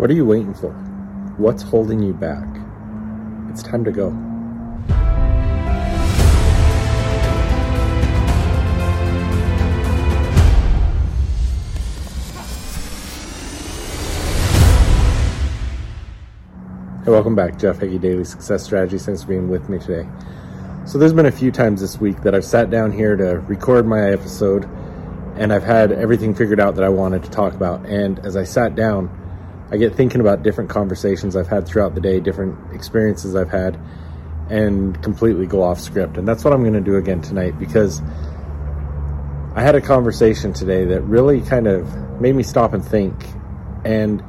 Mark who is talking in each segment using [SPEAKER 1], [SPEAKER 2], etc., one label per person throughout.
[SPEAKER 1] What are you waiting for? What's holding you back? It's time to go. Hey, welcome back. Jeff Hagee, Daily Success Strategies. Thanks for being with me today. So, there's been a few times this week that I've sat down here to record my episode and I've had everything figured out that I wanted to talk about. And as I sat down, I get thinking about different conversations I've had throughout the day, different experiences I've had, and completely go off script. And that's what I'm going to do again tonight because I had a conversation today that really kind of made me stop and think. And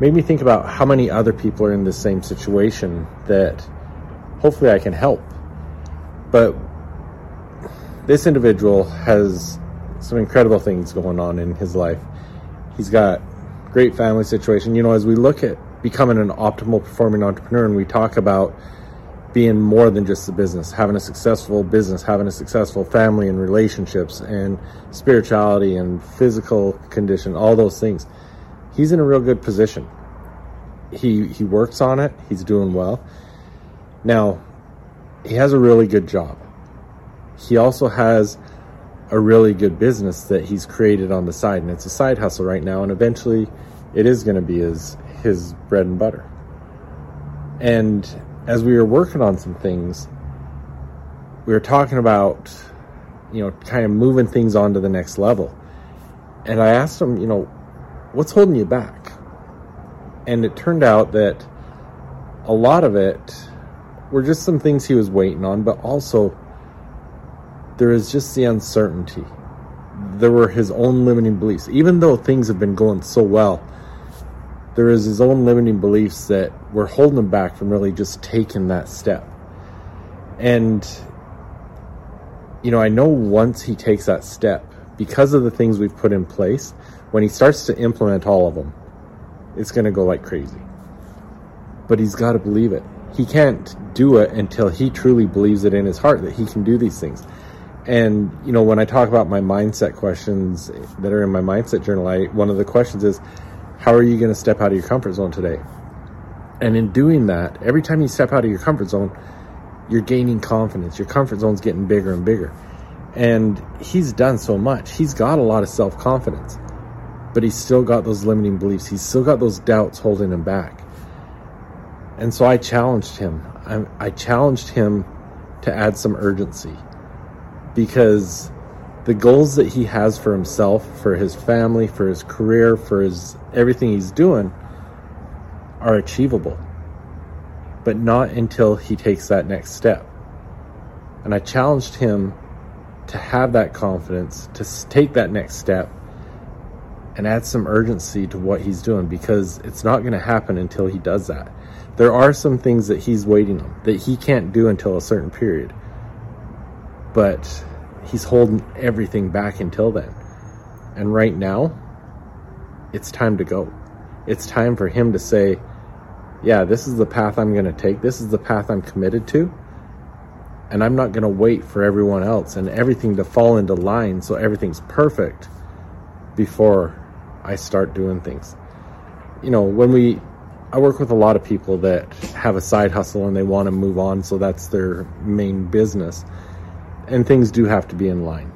[SPEAKER 1] made me think about how many other people are in the same situation that hopefully I can help. But this individual has some incredible things going on in his life. He's got great family situation. You know, as we look at becoming an optimal performing entrepreneur and we talk about being more than just the business, having a successful business, having a successful family and relationships and spirituality and physical condition, all those things he's in a real good position. He he works on it. He's doing well. Now, he has a really good job. He also has a really good business that he's created on the side, and it's a side hustle right now. And eventually, it is going to be his his bread and butter. And as we were working on some things, we were talking about, you know, kind of moving things on to the next level. And I asked him, you know, what's holding you back? And it turned out that a lot of it were just some things he was waiting on, but also there is just the uncertainty. There were his own limiting beliefs. Even though things have been going so well, there is his own limiting beliefs that were holding him back from really just taking that step. And, you know, I know once he takes that step, because of the things we've put in place, when he starts to implement all of them, it's going to go like crazy. But he's got to believe it. He can't do it until he truly believes it in his heart that he can do these things. And you know, when I talk about my mindset questions that are in my mindset journal, I one of the questions is, how are you going to step out of your comfort zone today? And in doing that, every time you step out of your comfort zone, you're gaining confidence. Your comfort zone's getting bigger and bigger. And he's done so much. He's got a lot of self confidence but he's still got those limiting beliefs. He's still got those doubts holding him back. And so I challenged him. I, I challenged him to add some urgency because the goals that he has for himself, for his family, for his career, for his everything he's doing are achievable. But not until he takes that next step. And I challenged him to have that confidence, to take that next step and add some urgency to what he's doing because it's not going to happen until he does that. There are some things that he's waiting on that he can't do until a certain period, but he's holding everything back until then. And right now, it's time to go. It's time for him to say, Yeah, this is the path I'm going to take, this is the path I'm committed to. And I'm not going to wait for everyone else and everything to fall into line so everything's perfect before I start doing things. You know, when we, I work with a lot of people that have a side hustle and they want to move on, so that's their main business. And things do have to be in line.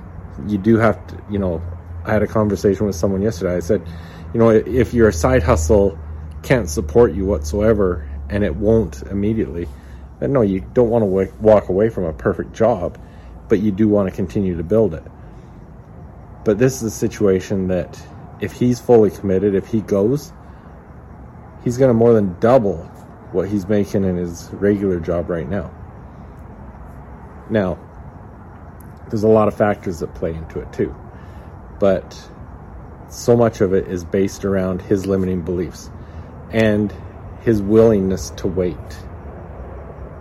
[SPEAKER 1] You do have to, you know, I had a conversation with someone yesterday. I said, you know, if your side hustle can't support you whatsoever and it won't immediately, then no, you don't want to walk away from a perfect job, but you do want to continue to build it. But this is a situation that if he's fully committed, if he goes, he's going to more than double what he's making in his regular job right now. Now, there's a lot of factors that play into it too, but so much of it is based around his limiting beliefs and his willingness to wait.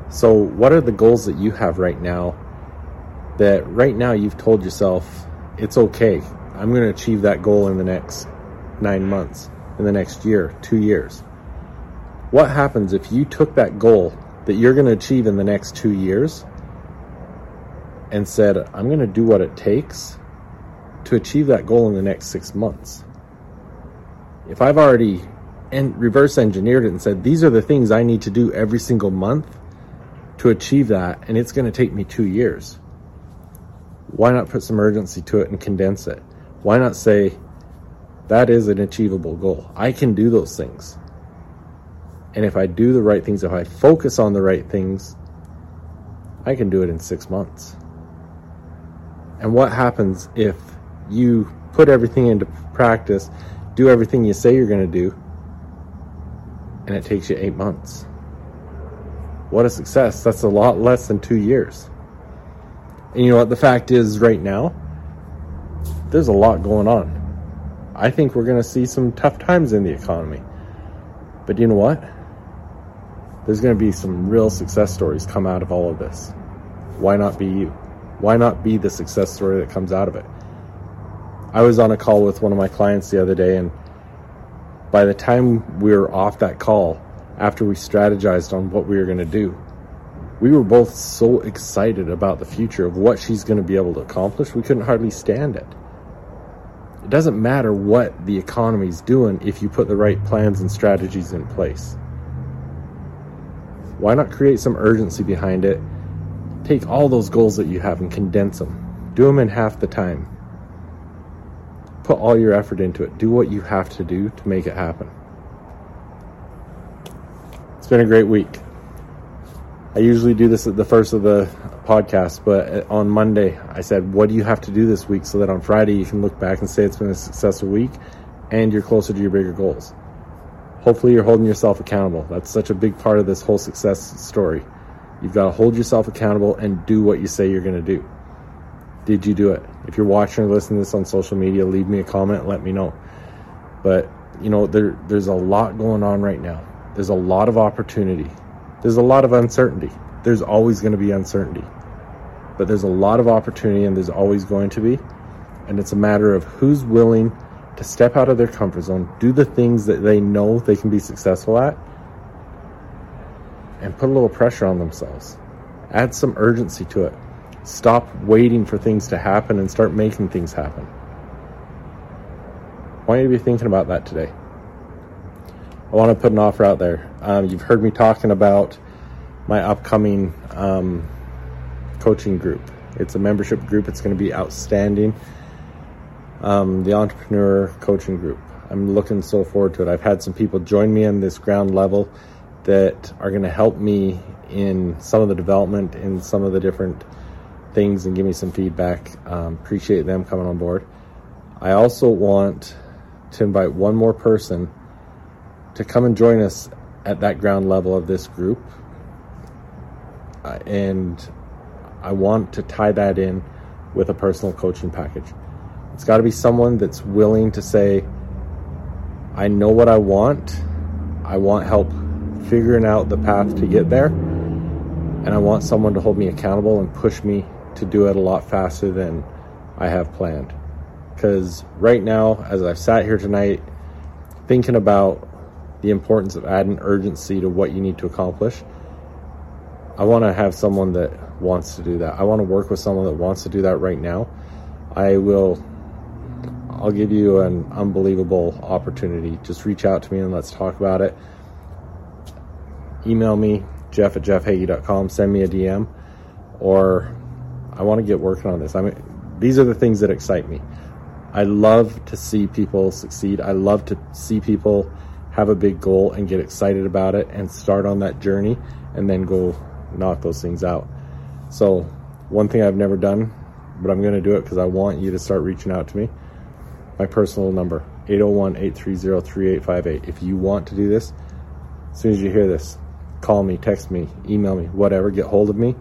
[SPEAKER 1] So, what are the goals that you have right now that right now you've told yourself it's okay? I'm going to achieve that goal in the next nine months, in the next year, two years. What happens if you took that goal that you're going to achieve in the next two years and said, I'm going to do what it takes to achieve that goal in the next six months? If I've already and reverse engineered it and said, these are the things I need to do every single month to achieve that, and it's going to take me two years. Why not put some urgency to it and condense it? Why not say, that is an achievable goal? I can do those things. And if I do the right things, if I focus on the right things, I can do it in six months. And what happens if you put everything into practice, do everything you say you're going to do, and it takes you eight months? What a success. That's a lot less than two years. And you know what? The fact is, right now, there's a lot going on. I think we're going to see some tough times in the economy. But you know what? There's going to be some real success stories come out of all of this. Why not be you? Why not be the success story that comes out of it? I was on a call with one of my clients the other day, and by the time we were off that call, after we strategized on what we were going to do, we were both so excited about the future of what she's going to be able to accomplish, we couldn't hardly stand it. It doesn't matter what the economy's doing if you put the right plans and strategies in place. Why not create some urgency behind it? Take all those goals that you have and condense them. Do them in half the time. Put all your effort into it. Do what you have to do to make it happen. It's been a great week. I usually do this at the first of the podcast, but on Monday I said, What do you have to do this week so that on Friday you can look back and say it's been a successful week and you're closer to your bigger goals? Hopefully, you're holding yourself accountable. That's such a big part of this whole success story. You've got to hold yourself accountable and do what you say you're going to do. Did you do it? If you're watching or listening to this on social media, leave me a comment, let me know. But, you know, there, there's a lot going on right now. There's a lot of opportunity. There's a lot of uncertainty. There's always going to be uncertainty. But there's a lot of opportunity and there's always going to be. And it's a matter of who's willing to step out of their comfort zone, do the things that they know they can be successful at, and put a little pressure on themselves. Add some urgency to it. Stop waiting for things to happen and start making things happen. I want you to be thinking about that today. I want to put an offer out there. Um, you've heard me talking about my upcoming um, coaching group. It's a membership group. It's going to be outstanding. Um, the entrepreneur coaching group. I'm looking so forward to it. I've had some people join me in this ground level that are going to help me in some of the development in some of the different things and give me some feedback. Um, appreciate them coming on board. I also want to invite one more person to come and join us at that ground level of this group. Uh, and I want to tie that in with a personal coaching package. It's got to be someone that's willing to say, I know what I want. I want help figuring out the path to get there. And I want someone to hold me accountable and push me to do it a lot faster than I have planned. Because right now, as I've sat here tonight, thinking about the importance of adding urgency to what you need to accomplish. I want to have someone that wants to do that. I want to work with someone that wants to do that right now. I will I'll give you an unbelievable opportunity. Just reach out to me and let's talk about it. Email me, jeff at jeffhagee.com, send me a DM, or I want to get working on this. I mean, these are the things that excite me. I love to see people succeed. I love to see people have a big goal and get excited about it and start on that journey and then go knock those things out. So, one thing I've never done, but I'm going to do it because I want you to start reaching out to me. My personal number, 801 830 3858. If you want to do this, as soon as you hear this, call me, text me, email me, whatever, get hold of me.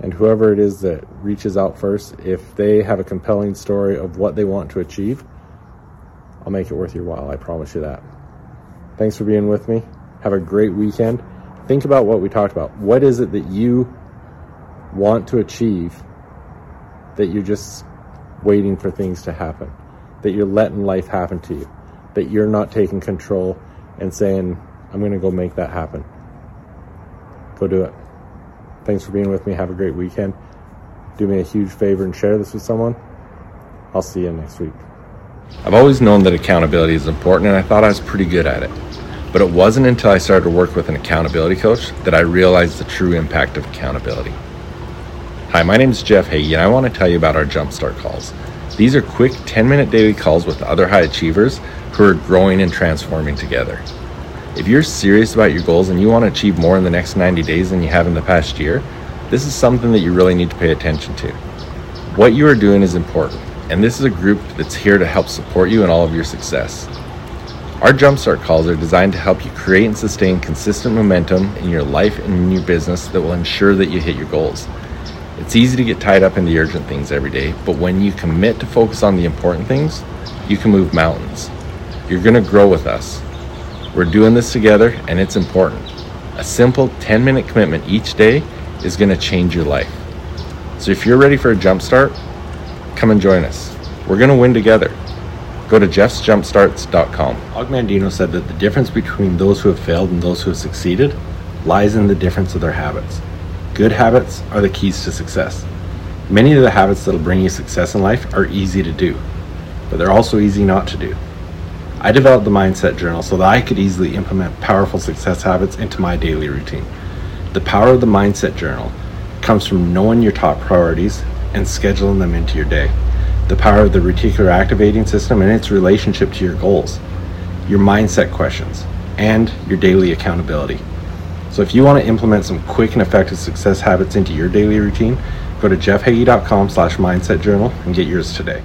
[SPEAKER 1] And whoever it is that reaches out first, if they have a compelling story of what they want to achieve, I'll make it worth your while. I promise you that. Thanks for being with me. Have a great weekend. Think about what we talked about. What is it that you want to achieve that you're just waiting for things to happen? That you're letting life happen to you? That you're not taking control and saying, I'm going to go make that happen? Go do it. Thanks for being with me. Have a great weekend. Do me a huge favor and share this with someone. I'll see you next week. I've always known that accountability is important, and I thought I was pretty good at it. But it wasn't until I started to work with an accountability coach that I realized the true impact of accountability. Hi, my name is Jeff Hagee, and I want to tell you about our Jumpstart calls. These are quick 10 minute daily calls with other high achievers who are growing and transforming together. If you're serious about your goals and you want to achieve more in the next 90 days than you have in the past year, this is something that you really need to pay attention to. What you are doing is important, and this is a group that's here to help support you in all of your success. Our Jumpstart calls are designed to help you create and sustain consistent momentum in your life and in your business that will ensure that you hit your goals. It's easy to get tied up in the urgent things every day, but when you commit to focus on the important things, you can move mountains. You're going to grow with us. We're doing this together, and it's important. A simple 10 minute commitment each day is going to change your life. So if you're ready for a jumpstart, come and join us. We're going to win together. Go to jeffsjumpstarts.com. Og Mandino said that the difference between those who have failed and those who have succeeded lies in the difference of their habits. Good habits are the keys to success. Many of the habits that'll bring you success in life are easy to do, but they're also easy not to do. I developed the Mindset Journal so that I could easily implement powerful success habits into my daily routine. The power of the Mindset Journal comes from knowing your top priorities and scheduling them into your day the power of the reticular activating system and its relationship to your goals, your mindset questions, and your daily accountability. So if you want to implement some quick and effective success habits into your daily routine, go to jeffhagee.com slash mindset journal and get yours today.